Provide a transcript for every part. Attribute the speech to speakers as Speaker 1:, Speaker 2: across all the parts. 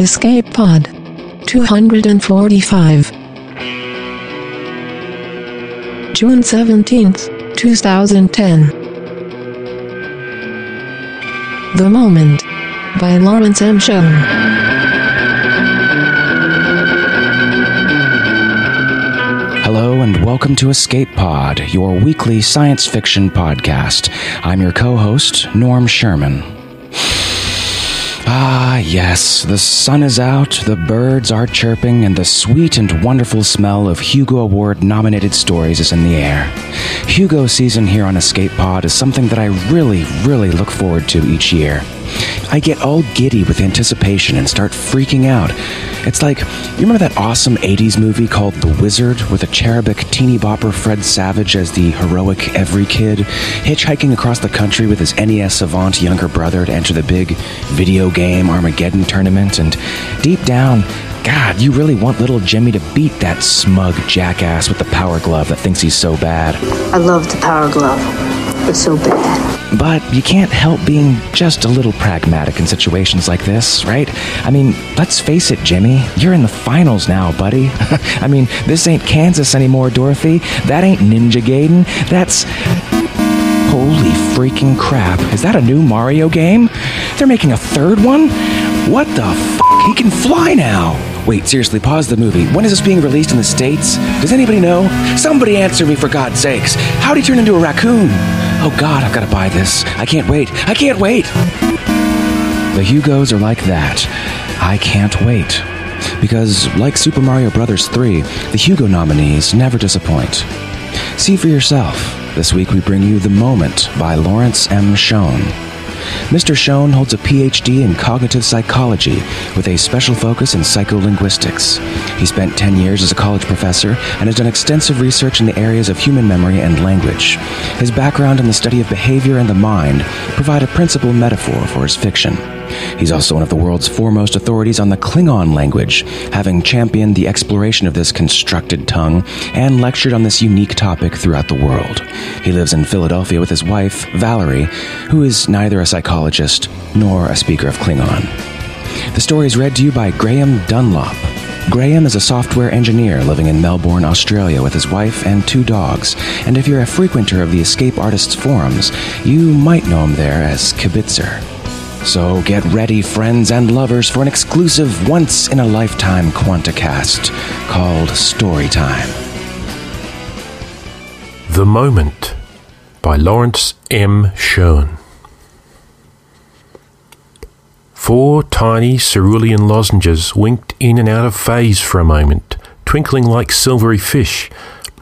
Speaker 1: Escape Pod 245 June 17th, 2010 The Moment by Lawrence M. Schoen
Speaker 2: Hello and welcome to Escape Pod, your weekly science fiction podcast. I'm your co host, Norm Sherman. Ah, yes, the sun is out, the birds are chirping, and the sweet and wonderful smell of Hugo Award nominated stories is in the air. Hugo season here on Escape Pod is something that I really, really look forward to each year. I get all giddy with anticipation and start freaking out. It's like, you remember that awesome 80s movie called The Wizard with a cherubic teeny bopper Fred Savage as the heroic every kid, hitchhiking across the country with his NES savant younger brother to enter the big video game Armageddon tournament, and deep down, God, you really want little Jimmy to beat that smug jackass with the power glove that thinks he's so bad.
Speaker 3: I love the power glove. It's so bad.
Speaker 2: But you can't help being just a little pragmatic in situations like this, right? I mean, let's face it, Jimmy. You're in the finals now, buddy. I mean, this ain't Kansas anymore, Dorothy. That ain't Ninja Gaiden. That's. Holy freaking crap. Is that a new Mario game? They're making a third one? What the f? He can fly now! Wait, seriously, pause the movie. When is this being released in the States? Does anybody know? Somebody answer me for God's sakes. How'd he turn into a raccoon? Oh god, I've gotta buy this. I can't wait. I can't wait! The Hugos are like that. I can't wait. Because, like Super Mario Bros. 3, the Hugo nominees never disappoint. See for yourself. This week we bring you The Moment by Lawrence M. Schoen. Mr. Schoen holds a PhD in cognitive psychology with a special focus in psycholinguistics. He spent 10 years as a college professor and has done extensive research in the areas of human memory and language. His background in the study of behavior and the mind provide a principal metaphor for his fiction. He's also one of the world's foremost authorities on the Klingon language, having championed the exploration of this constructed tongue and lectured on this unique topic throughout the world. He lives in Philadelphia with his wife, Valerie, who is neither a psychologist nor a speaker of Klingon. The story is read to you by Graham Dunlop. Graham is a software engineer living in Melbourne, Australia with his wife and two dogs, and if you're a frequenter of the Escape Artists forums, you might know him there as Kibitzer. So get ready, friends and lovers, for an exclusive once in a lifetime Quantacast called Storytime.
Speaker 4: The Moment by Lawrence M. Schoen. Four tiny cerulean lozenges winked in and out of phase for a moment, twinkling like silvery fish,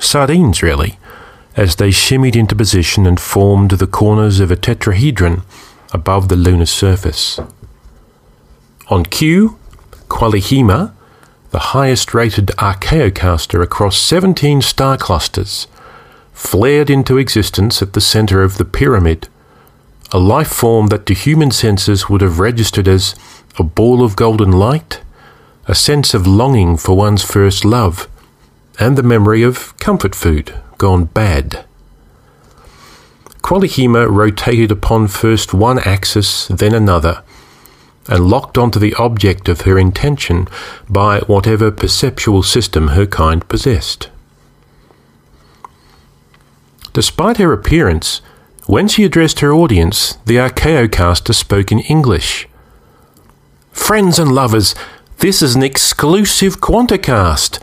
Speaker 4: sardines really, as they shimmied into position and formed the corners of a tetrahedron above the lunar surface. On cue, Qualihima, the highest rated archaeocaster across 17 star clusters, flared into existence at the center of the pyramid, a life form that to human senses would have registered as a ball of golden light, a sense of longing for one's first love, and the memory of comfort food gone bad. Qualihima rotated upon first one axis, then another, and locked onto the object of her intention by whatever perceptual system her kind possessed. Despite her appearance, when she addressed her audience, the Archaeocaster spoke in English. Friends and lovers, this is an exclusive Quantacast.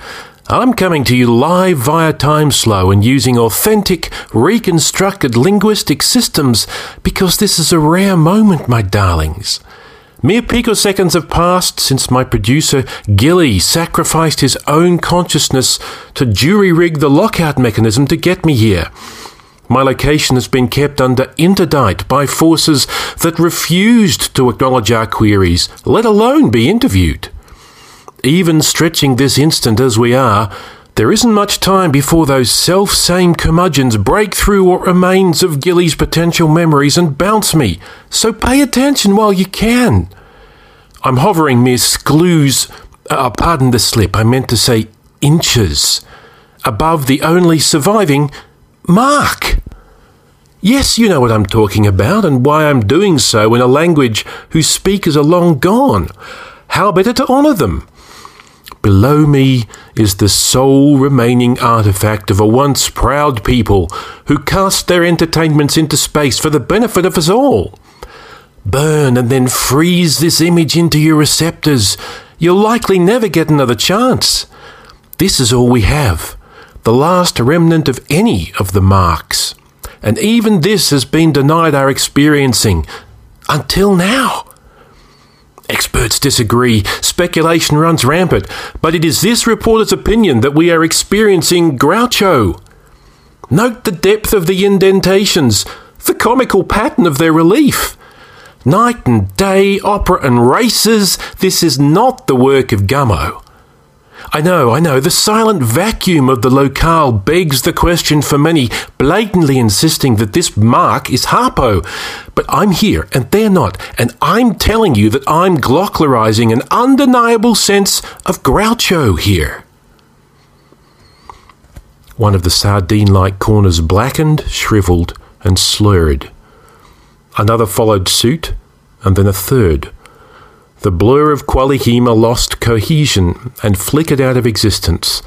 Speaker 4: I'm coming to you live via TimeSlow and using authentic, reconstructed linguistic systems because this is a rare moment, my darlings. Mere picoseconds have passed since my producer, Gilly, sacrificed his own consciousness to jury rig the lockout mechanism to get me here. My location has been kept under interdict by forces that refused to acknowledge our queries, let alone be interviewed even stretching this instant as we are, there isn't much time before those self same curmudgeons break through what remains of Gilly's potential memories and bounce me. So pay attention while you can. I'm hovering mere screws, uh, pardon the slip, I meant to say inches, above the only surviving Mark. Yes, you know what I'm talking about and why I'm doing so in a language whose speakers are long gone. how better to honour them? Below me is the sole remaining artifact of a once proud people who cast their entertainments into space for the benefit of us all. Burn and then freeze this image into your receptors. You'll likely never get another chance. This is all we have, the last remnant of any of the marks. And even this has been denied our experiencing until now. Experts disagree, speculation runs rampant, but it is this reporter's opinion that we are experiencing Groucho. Note the depth of the indentations, the comical pattern of their relief. Night and day, opera and races, this is not the work of Gummo. I know, I know, the silent vacuum of the locale begs the question for many, blatantly insisting that this mark is Harpo. But I'm here, and they're not, and I'm telling you that I'm glocklerizing an undeniable sense of Groucho here. One of the sardine like corners blackened, shriveled, and slurred. Another followed suit, and then a third. The blur of Qualihima lost cohesion and flickered out of existence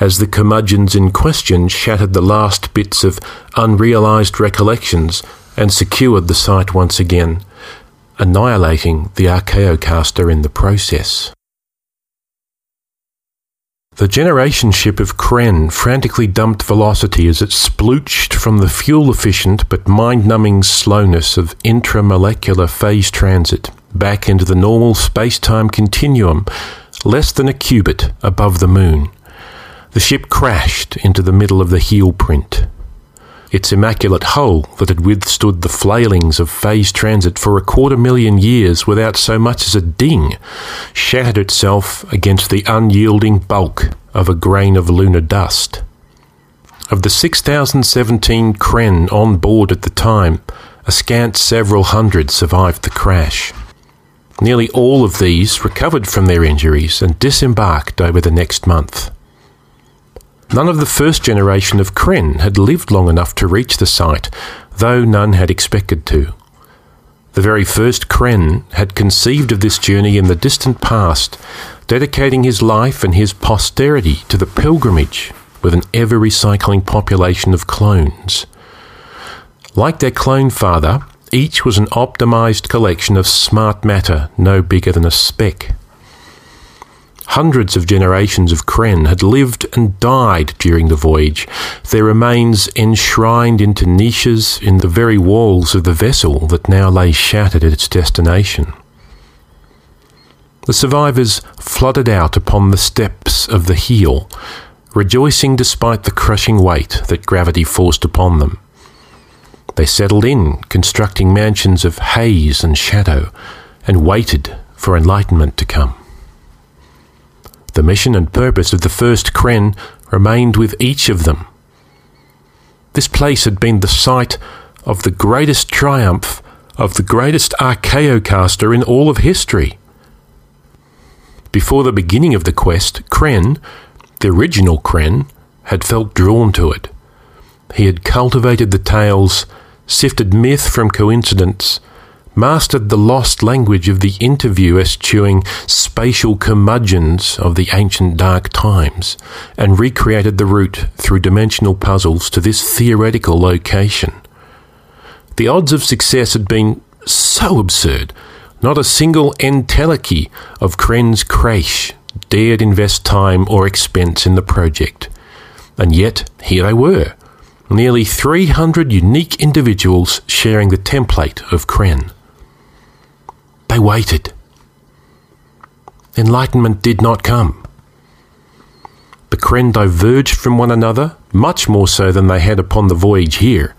Speaker 4: as the curmudgeons in question shattered the last bits of unrealized recollections and secured the site once again, annihilating the Archaeocaster in the process. The generation ship of Kren frantically dumped velocity as it splooched from the fuel efficient but mind numbing slowness of intramolecular phase transit back into the normal space time continuum, less than a cubit above the moon. The ship crashed into the middle of the heel print. Its immaculate hull, that had withstood the flailings of phase transit for a quarter million years without so much as a ding, shattered itself against the unyielding bulk of a grain of lunar dust. Of the 6,017 Kren on board at the time, a scant several hundred survived the crash. Nearly all of these recovered from their injuries and disembarked over the next month. None of the first generation of Kren had lived long enough to reach the site, though none had expected to. The very first Kren had conceived of this journey in the distant past, dedicating his life and his posterity to the pilgrimage with an ever recycling population of clones. Like their clone father, each was an optimized collection of smart matter no bigger than a speck. Hundreds of generations of Kren had lived and died during the voyage, their remains enshrined into niches in the very walls of the vessel that now lay shattered at its destination. The survivors flooded out upon the steps of the heel, rejoicing despite the crushing weight that gravity forced upon them. They settled in, constructing mansions of haze and shadow, and waited for enlightenment to come. The mission and purpose of the first Kren remained with each of them. This place had been the site of the greatest triumph of the greatest Archaeocaster in all of history. Before the beginning of the quest, Kren, the original Kren, had felt drawn to it. He had cultivated the tales sifted myth from coincidence, mastered the lost language of the interview eschewing spatial curmudgeons of the ancient dark times, and recreated the route through dimensional puzzles to this theoretical location. The odds of success had been so absurd, not a single entelechy of Kren's creche dared invest time or expense in the project. And yet, here they were, nearly 300 unique individuals sharing the template of Kren. They waited. Enlightenment did not come. The Kren diverged from one another, much more so than they had upon the voyage here.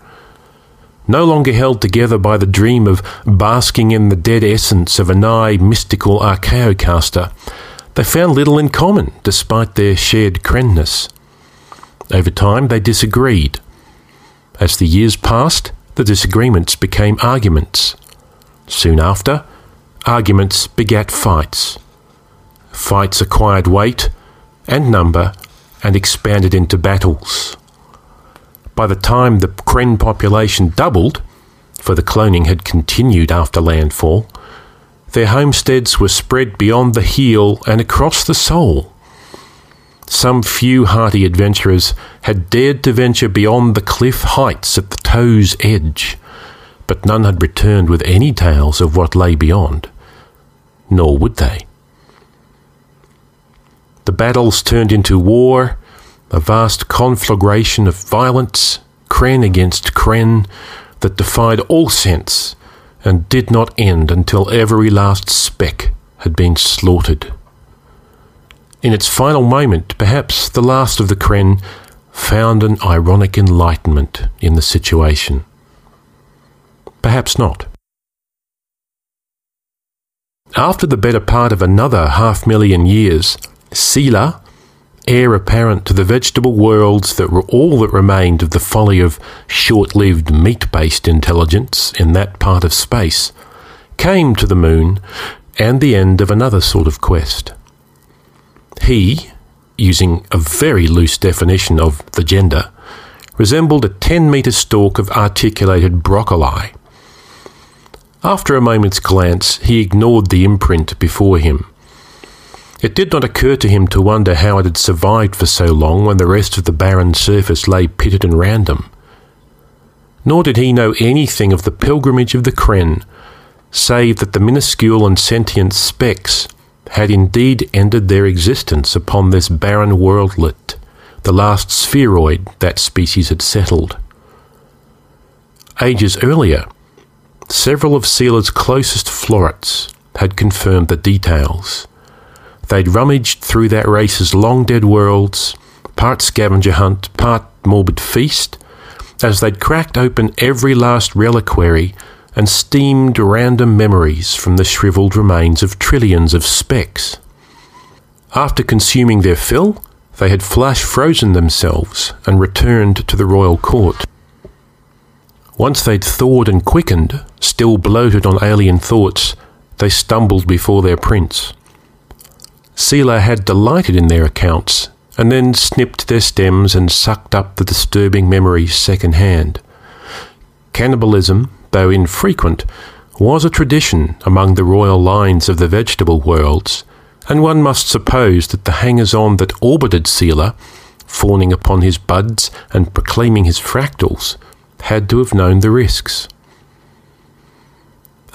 Speaker 4: No longer held together by the dream of basking in the dead essence of a nigh mystical archaeocaster, they found little in common despite their shared Krenness. Over time, they disagreed, as the years passed, the disagreements became arguments. Soon after, arguments begat fights. Fights acquired weight and number and expanded into battles. By the time the Kren population doubled, for the cloning had continued after landfall, their homesteads were spread beyond the heel and across the sole. Some few hardy adventurers had dared to venture beyond the cliff heights at the toe's edge, but none had returned with any tales of what lay beyond. Nor would they. The battles turned into war, a vast conflagration of violence, Kren against Kren, that defied all sense and did not end until every last speck had been slaughtered. In its final moment, perhaps the last of the Kren found an ironic enlightenment in the situation. Perhaps not. After the better part of another half million years, Sela, heir apparent to the vegetable worlds that were all that remained of the folly of short lived meat based intelligence in that part of space, came to the moon and the end of another sort of quest. He, using a very loose definition of the gender, resembled a 10 metre stalk of articulated broccoli. After a moment's glance, he ignored the imprint before him it did not occur to him to wonder how it had survived for so long when the rest of the barren surface lay pitted and random. Nor did he know anything of the pilgrimage of the Kren, save that the minuscule and sentient specks had indeed ended their existence upon this barren worldlet, the last spheroid that species had settled. Ages earlier, several of Sela's closest florets had confirmed the details. They'd rummaged through that race's long dead worlds, part scavenger hunt, part morbid feast, as they'd cracked open every last reliquary and steamed random memories from the shriveled remains of trillions of specks. After consuming their fill, they had flash frozen themselves and returned to the royal court. Once they'd thawed and quickened, still bloated on alien thoughts, they stumbled before their prince. Sela had delighted in their accounts, and then snipped their stems and sucked up the disturbing memories second hand. Cannibalism, though infrequent, was a tradition among the royal lines of the vegetable worlds, and one must suppose that the hangers on that orbited Sela, fawning upon his buds and proclaiming his fractals, had to have known the risks.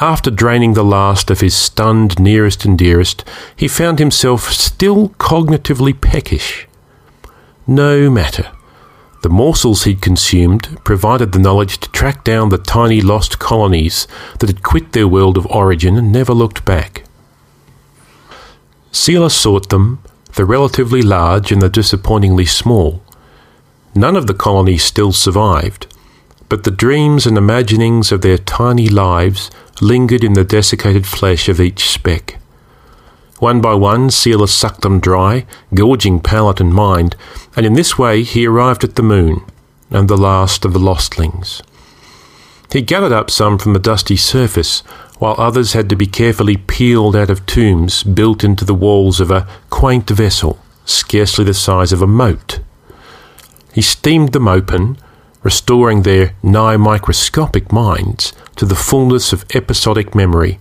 Speaker 4: After draining the last of his stunned nearest and dearest, he found himself still cognitively peckish. No matter. The morsels he'd consumed provided the knowledge to track down the tiny lost colonies that had quit their world of origin and never looked back. Sela sought them, the relatively large and the disappointingly small. None of the colonies still survived, but the dreams and imaginings of their tiny lives lingered in the desiccated flesh of each speck. One by one, Sela sucked them dry, gorging palate and mind, and in this way he arrived at the moon, and the last of the lostlings. He gathered up some from the dusty surface, while others had to be carefully peeled out of tombs built into the walls of a quaint vessel, scarcely the size of a mote. He steamed them open, restoring their nigh microscopic minds to the fullness of episodic memory,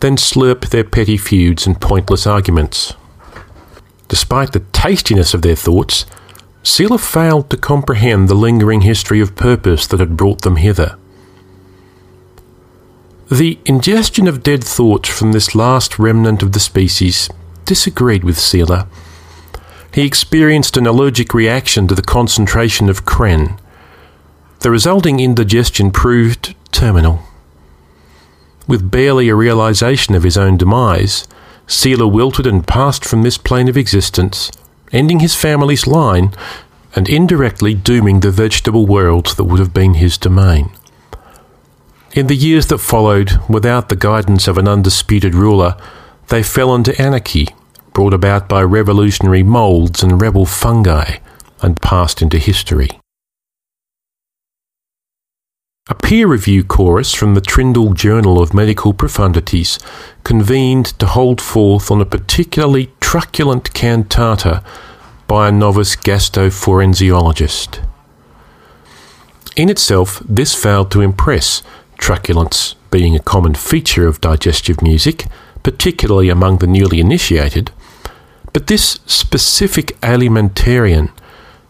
Speaker 4: then slurp their petty feuds and pointless arguments. Despite the tastiness of their thoughts, Sela failed to comprehend the lingering history of purpose that had brought them hither. The ingestion of dead thoughts from this last remnant of the species disagreed with Sela. He experienced an allergic reaction to the concentration of Kren, the resulting indigestion proved terminal. With barely a realization of his own demise, Sela wilted and passed from this plane of existence, ending his family's line and indirectly dooming the vegetable world that would have been his domain. In the years that followed, without the guidance of an undisputed ruler, they fell into anarchy, brought about by revolutionary moulds and rebel fungi, and passed into history. A peer review chorus from the Trindle Journal of Medical Profundities convened to hold forth on a particularly truculent cantata by a novice gastroforensiologist. In itself, this failed to impress, truculence being a common feature of digestive music, particularly among the newly initiated, but this specific alimentarian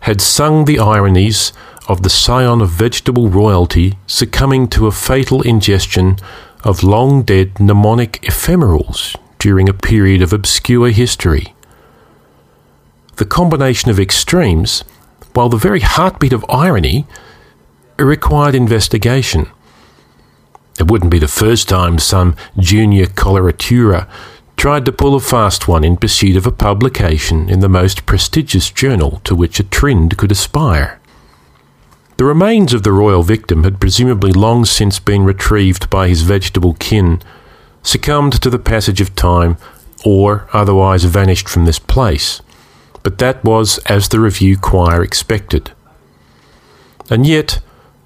Speaker 4: had sung the ironies of the scion of vegetable royalty succumbing to a fatal ingestion of long dead mnemonic ephemerals during a period of obscure history. The combination of extremes, while the very heartbeat of irony, required investigation. It wouldn't be the first time some junior coloratura tried to pull a fast one in pursuit of a publication in the most prestigious journal to which a trend could aspire. The remains of the royal victim had presumably long since been retrieved by his vegetable kin, succumbed to the passage of time, or otherwise vanished from this place. But that was as the review choir expected. And yet,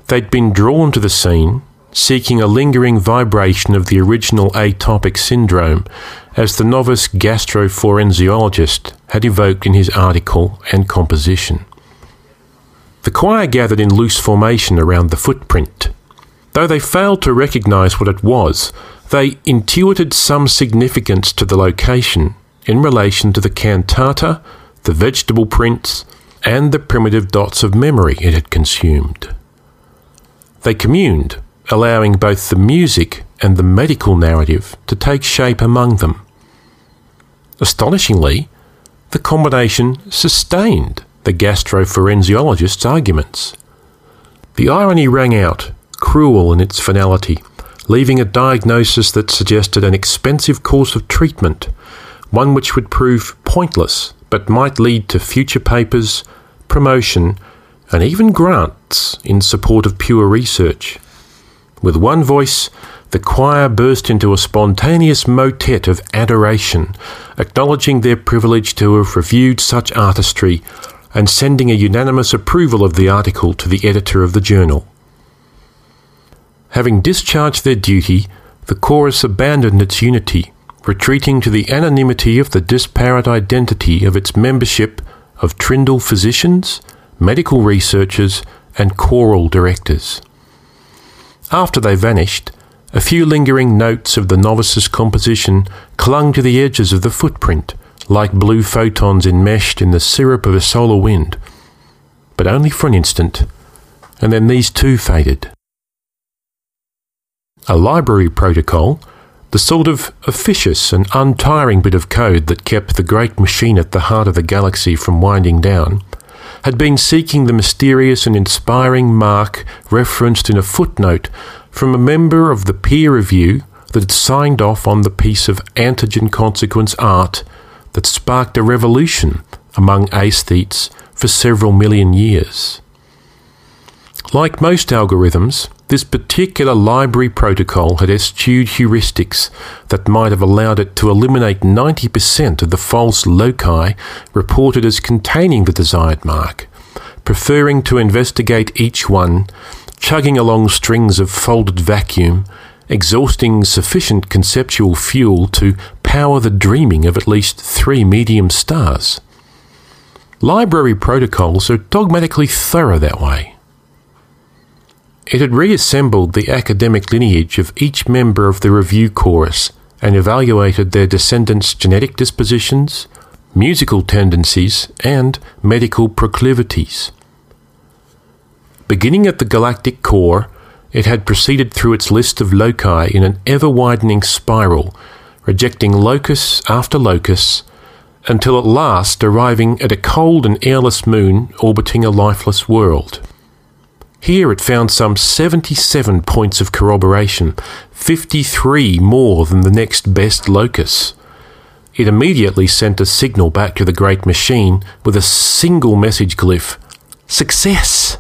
Speaker 4: they'd been drawn to the scene, seeking a lingering vibration of the original atopic syndrome, as the novice gastroforensiologist had evoked in his article and composition. The choir gathered in loose formation around the footprint. Though they failed to recognise what it was, they intuited some significance to the location in relation to the cantata, the vegetable prince, and the primitive dots of memory it had consumed. They communed, allowing both the music and the medical narrative to take shape among them. Astonishingly, the combination sustained the gastroforensiologist's arguments. The irony rang out, cruel in its finality, leaving a diagnosis that suggested an expensive course of treatment, one which would prove pointless but might lead to future papers, promotion, and even grants in support of pure research. With one voice, the choir burst into a spontaneous motet of adoration, acknowledging their privilege to have reviewed such artistry and sending a unanimous approval of the article to the editor of the journal. Having discharged their duty, the chorus abandoned its unity, retreating to the anonymity of the disparate identity of its membership of Trindle physicians, medical researchers, and choral directors. After they vanished, a few lingering notes of the novice's composition clung to the edges of the footprint, like blue photons enmeshed in the syrup of a solar wind. But only for an instant, and then these too faded. A library protocol, the sort of officious and untiring bit of code that kept the great machine at the heart of the galaxy from winding down, had been seeking the mysterious and inspiring mark referenced in a footnote from a member of the peer review that had signed off on the piece of antigen consequence art that sparked a revolution among aesthetes for several million years. Like most algorithms, this particular library protocol had eschewed heuristics that might have allowed it to eliminate 90% of the false loci reported as containing the desired mark, preferring to investigate each one, chugging along strings of folded vacuum, exhausting sufficient conceptual fuel to power the dreaming of at least three medium stars. Library protocols are dogmatically thorough that way. It had reassembled the academic lineage of each member of the review chorus and evaluated their descendants' genetic dispositions, musical tendencies, and medical proclivities. Beginning at the galactic core, it had proceeded through its list of loci in an ever widening spiral, rejecting locus after locus, until at last arriving at a cold and airless moon orbiting a lifeless world. Here it found some 77 points of corroboration, 53 more than the next best locus. It immediately sent a signal back to the great machine with a single message glyph Success!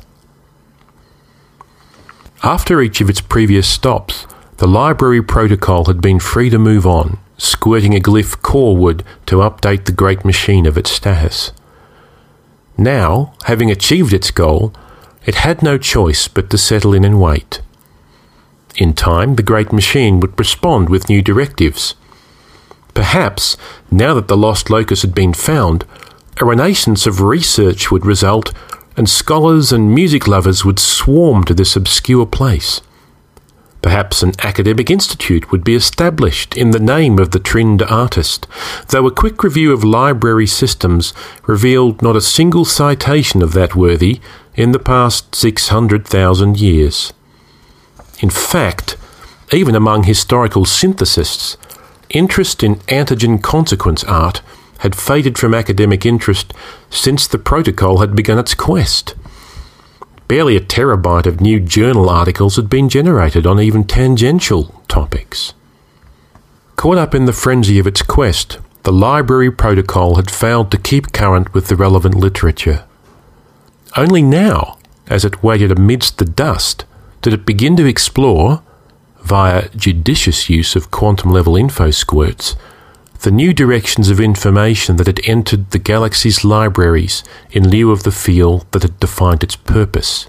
Speaker 4: After each of its previous stops, the library protocol had been free to move on, squirting a glyph coreward to update the great machine of its status. Now, having achieved its goal, it had no choice but to settle in and wait. In time, the great machine would respond with new directives. Perhaps, now that the lost locus had been found, a renaissance of research would result, and scholars and music lovers would swarm to this obscure place. Perhaps an academic institute would be established in the name of the trend artist, though a quick review of library systems revealed not a single citation of that worthy in the past 600,000 years. In fact, even among historical synthesists, interest in antigen consequence art had faded from academic interest since the protocol had begun its quest. Barely a terabyte of new journal articles had been generated on even tangential topics. Caught up in the frenzy of its quest, the library protocol had failed to keep current with the relevant literature. Only now, as it waited amidst the dust, did it begin to explore, via judicious use of quantum level info squirts, the new directions of information that had entered the galaxy's libraries in lieu of the field that had defined its purpose.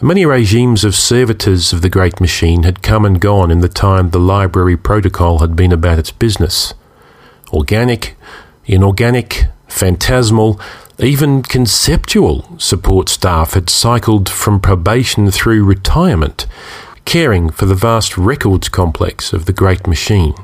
Speaker 4: Many regimes of servitors of the Great Machine had come and gone in the time the library protocol had been about its business. Organic, inorganic, phantasmal, even conceptual support staff had cycled from probation through retirement, caring for the vast records complex of the Great Machine.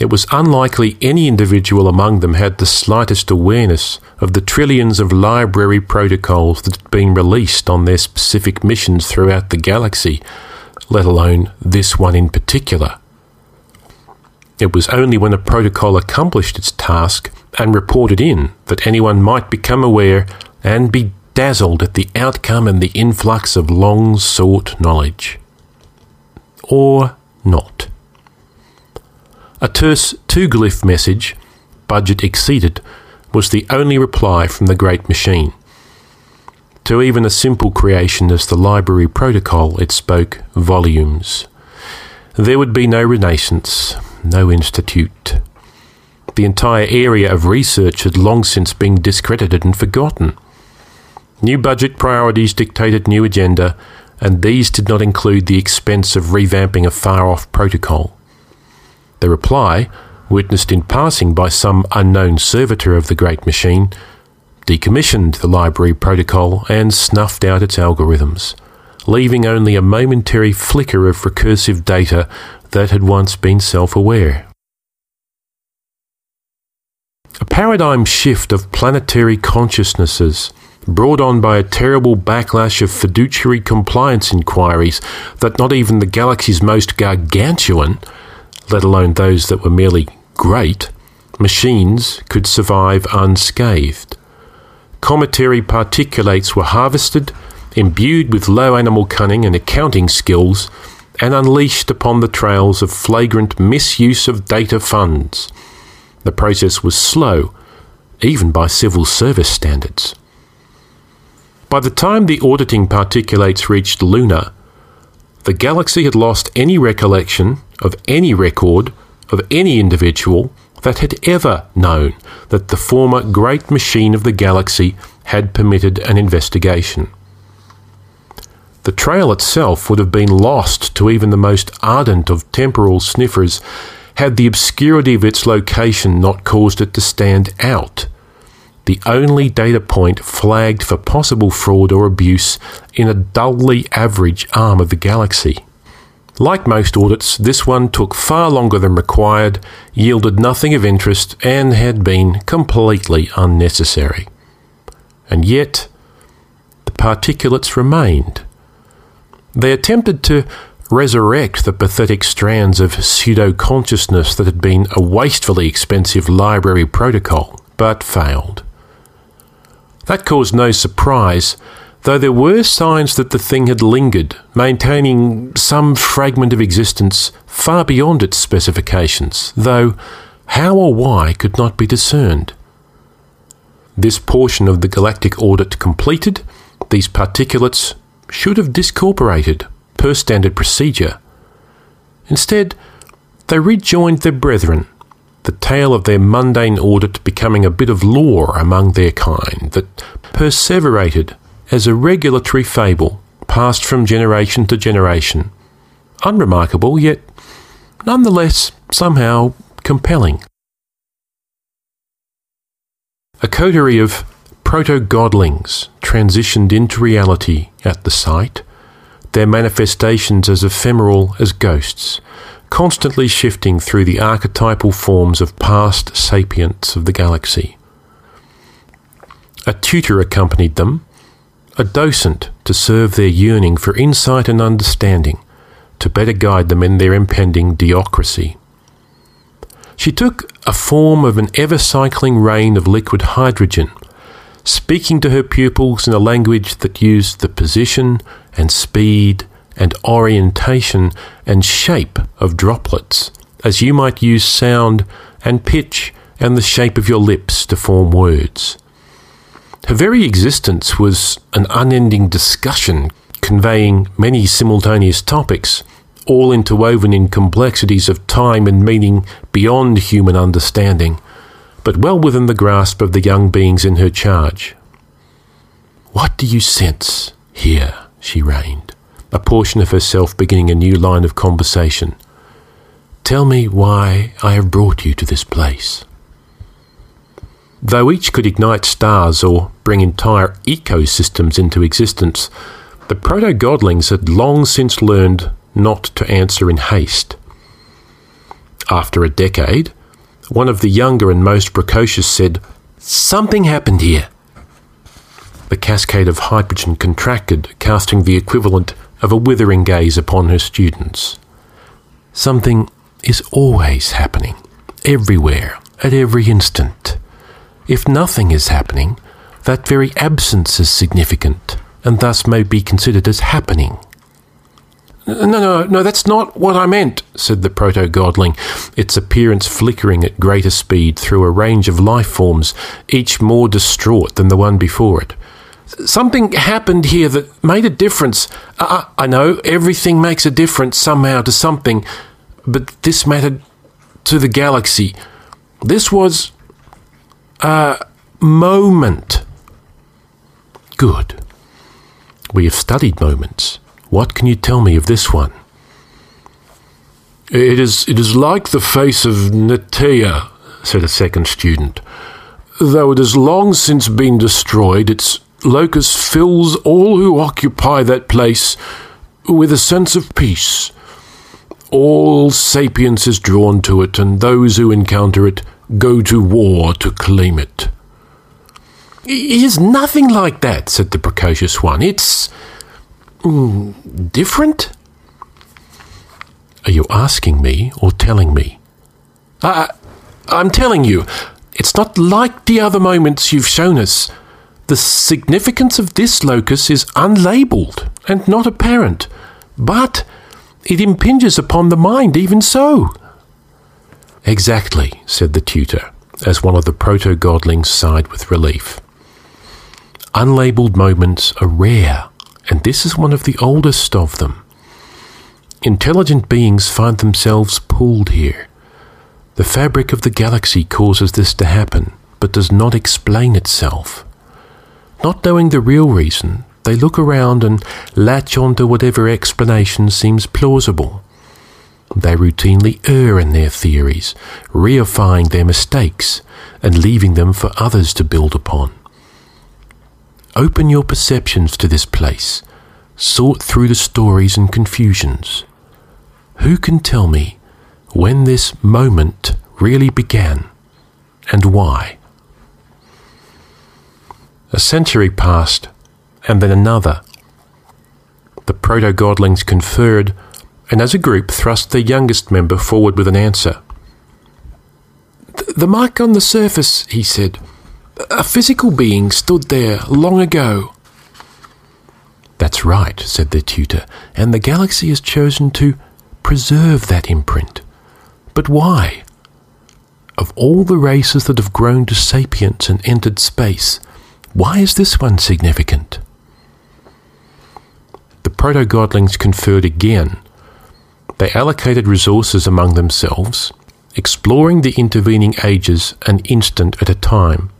Speaker 4: It was unlikely any individual among them had the slightest awareness of the trillions of library protocols that had been released on their specific missions throughout the galaxy, let alone this one in particular. It was only when a protocol accomplished its task and reported in that anyone might become aware and be dazzled at the outcome and the influx of long sought knowledge. Or not. A terse two glyph message, budget exceeded, was the only reply from the great machine. To even a simple creation as the library protocol, it spoke volumes. There would be no renaissance, no institute. The entire area of research had long since been discredited and forgotten. New budget priorities dictated new agenda, and these did not include the expense of revamping a far off protocol. The reply, witnessed in passing by some unknown servitor of the great machine, decommissioned the library protocol and snuffed out its algorithms, leaving only a momentary flicker of recursive data that had once been self aware. A paradigm shift of planetary consciousnesses brought on by a terrible backlash of fiduciary compliance inquiries that not even the galaxy's most gargantuan let alone those that were merely great, machines could survive unscathed. Cometary particulates were harvested, imbued with low animal cunning and accounting skills, and unleashed upon the trails of flagrant misuse of data funds. The process was slow, even by civil service standards. By the time the auditing particulates reached Luna, the galaxy had lost any recollection of any record of any individual that had ever known that the former great machine of the galaxy had permitted an investigation. The trail itself would have been lost to even the most ardent of temporal sniffers had the obscurity of its location not caused it to stand out. The only data point flagged for possible fraud or abuse in a dully average arm of the galaxy. Like most audits, this one took far longer than required, yielded nothing of interest, and had been completely unnecessary. And yet, the particulates remained. They attempted to resurrect the pathetic strands of pseudo consciousness that had been a wastefully expensive library protocol, but failed. That caused no surprise though there were signs that the thing had lingered, maintaining some fragment of existence far beyond its specifications, though how or why could not be discerned. This portion of the galactic audit completed, these particulates should have discorporated per standard procedure. Instead, they rejoined their brethren, the tale of their mundane audit becoming a bit of lore among their kind that perseverated as a regulatory fable passed from generation to generation. Unremarkable, yet nonetheless somehow compelling. A coterie of proto godlings transitioned into reality at the site, their manifestations as ephemeral as ghosts, constantly shifting through the archetypal forms of past sapients of the galaxy. A tutor accompanied them, a docent to serve their yearning for insight and understanding, to better guide them in their impending deocracy. She took a form of an ever cycling rain of liquid hydrogen, speaking to her pupils in a language that used the position and speed and orientation and shape of droplets, as you might use sound and pitch and the shape of your lips to form words. Her very existence was an unending discussion conveying many simultaneous topics, all interwoven in complexities of time and meaning beyond human understanding, but well within the grasp of the young beings in her charge. What do you sense here? she rained, a portion of herself beginning a new line of conversation. Tell me why I have brought you to this place. Though each could ignite stars or bring entire ecosystems into existence, the proto godlings had long since learned not to answer in haste. After a decade, one of the younger and most precocious said, Something happened here. The cascade of hydrogen contracted, casting the equivalent of a withering gaze upon her students. Something is always happening, everywhere, at every instant. If nothing is happening, that very absence is significant, and thus may be considered as happening. No, no, no, that's not what I meant, said the proto godling, its appearance flickering at greater speed through a range of life forms, each more distraught than the one before it. Something happened here that made a difference. I, I know everything makes a difference somehow to something, but this mattered to the galaxy. This was a moment. Good. We have studied moments. What can you tell me of this one? It is, it is like the face of Netea, said a second student. Though it has long since been destroyed, its locus fills all who occupy that place with a sense of peace. All sapience is drawn to it, and those who encounter it go to war to claim it. It is nothing like that, said the precocious one. It's mm, different. Are you asking me or telling me? I, I'm telling you, it's not like the other moments you've shown us. The significance of this locus is unlabeled and not apparent, but it impinges upon the mind even so. Exactly, said the tutor, as one of the proto godlings sighed with relief. Unlabeled moments are rare, and this is one of the oldest of them. Intelligent beings find themselves pulled here. The fabric of the galaxy causes this to happen, but does not explain itself. Not knowing the real reason, they look around and latch onto whatever explanation seems plausible. They routinely err in their theories, reifying their mistakes and leaving them for others to build upon. Open your perceptions to this place, sort through the stories and confusions. Who can tell me when this moment really began and why? A century passed, and then another. The proto godlings conferred and as a group thrust their youngest member forward with an answer. The mark on the surface, he said. A physical being stood there long ago. That's right, said their tutor, and the galaxy has chosen to preserve that imprint. But why? Of all the races that have grown to sapience and entered space, why is this one significant? The proto godlings conferred again they allocated resources among themselves, exploring the intervening ages an instant at a time.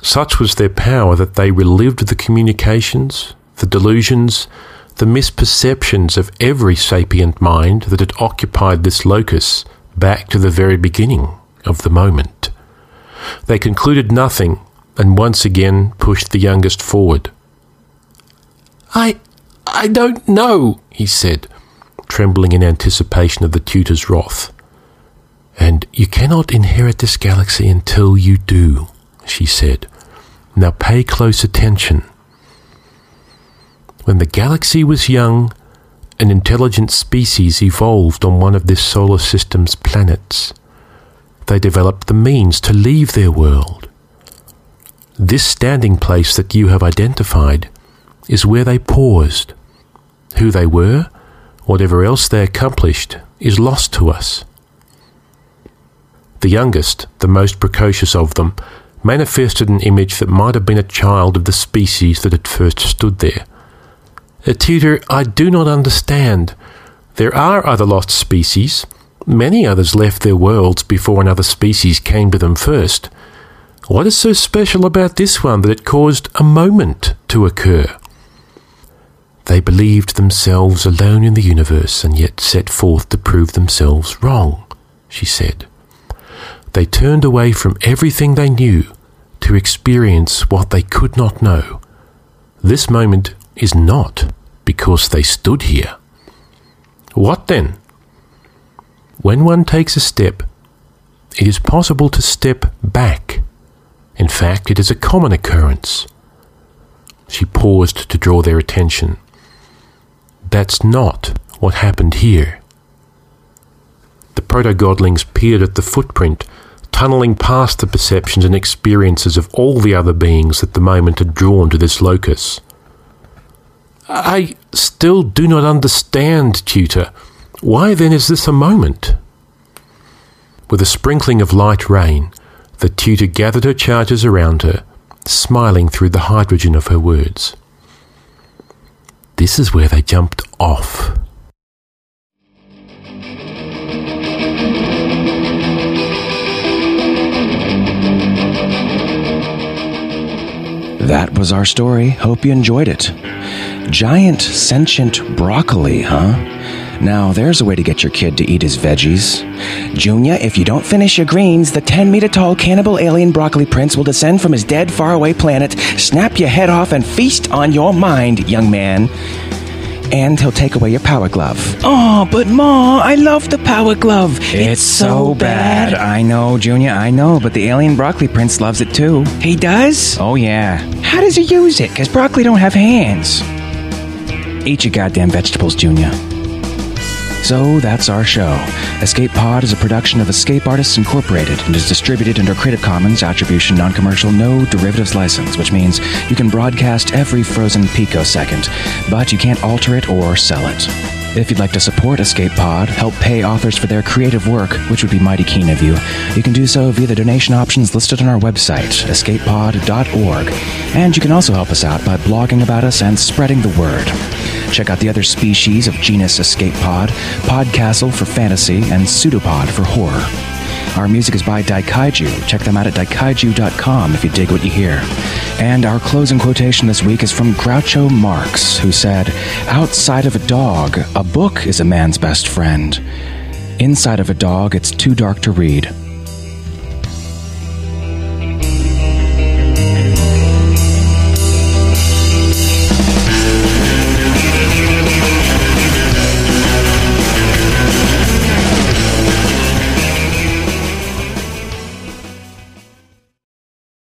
Speaker 4: Such was their power that they relived the communications, the delusions, the misperceptions of every sapient mind that had occupied this locus back to the very beginning of the moment. They concluded nothing and once again pushed the youngest forward. I I don't know, he said, trembling in anticipation of the tutor's wrath. And you cannot inherit this galaxy until you do, she said. Now pay close attention. When the galaxy was young, an intelligent species evolved on one of this solar system's planets. They developed the means to leave their world. This standing place that you have identified is where they paused. Who they were, whatever else they accomplished, is lost to us. The youngest, the most precocious of them, manifested an image that might have been a child of the species that had first stood there. A tutor, I do not understand. There are other lost species. Many others left their worlds before another species came to them first. What is so special about this one that it caused a moment to occur? They believed themselves alone in the universe and yet set forth to prove themselves wrong, she said. They turned away from everything they knew to experience what they could not know. This moment is not because they stood here. What then? When one takes a step, it is possible to step back. In fact, it is a common occurrence. She paused to draw their attention. That's not what happened here. The proto godlings peered at the footprint, tunneling past the perceptions and experiences of all the other beings that the moment had drawn to this locus. I still do not understand, tutor. Why then is this a moment? With a sprinkling of light rain, the tutor gathered her charges around her, smiling through the hydrogen of her words. This is where they jumped off.
Speaker 2: That was our story. Hope you enjoyed it. Giant sentient broccoli, huh? Now, there's a way to get your kid to eat his veggies. Junior, if you don't finish your greens, the 10 meter tall cannibal alien broccoli prince will descend from his dead, faraway planet, snap your head off, and feast on your mind, young man. And he'll take away your power glove. Oh, but Ma, I love the power glove. It's, so bad. I know, Junior, I know, but the alien broccoli prince loves it too. He does? Oh, yeah. How does he use it? Because broccoli don't have hands. Eat your goddamn vegetables, Junior. So that's our show. Escape Pod is a production of Escape Artists Incorporated and is distributed under Creative Commons Attribution Non Commercial No Derivatives License, which means you can broadcast every frozen picosecond, but you can't alter it or sell it. If you'd like to support Escape Pod, help pay authors for their creative work, which would be mighty keen of you, you can do so via the donation options listed on our website, escapepod.org. And you can also help us out by blogging about us and spreading the word. Check out the other species of genus Escape Pod, Podcastle for fantasy, and Pseudopod for horror. Our music is by Daikaiju. Check them out at daikaiju.com if you dig what you hear. And our closing quotation this week is from Groucho Marx, who said, Outside of a dog, a book is a man's best friend. Inside of a dog, it's too dark to read.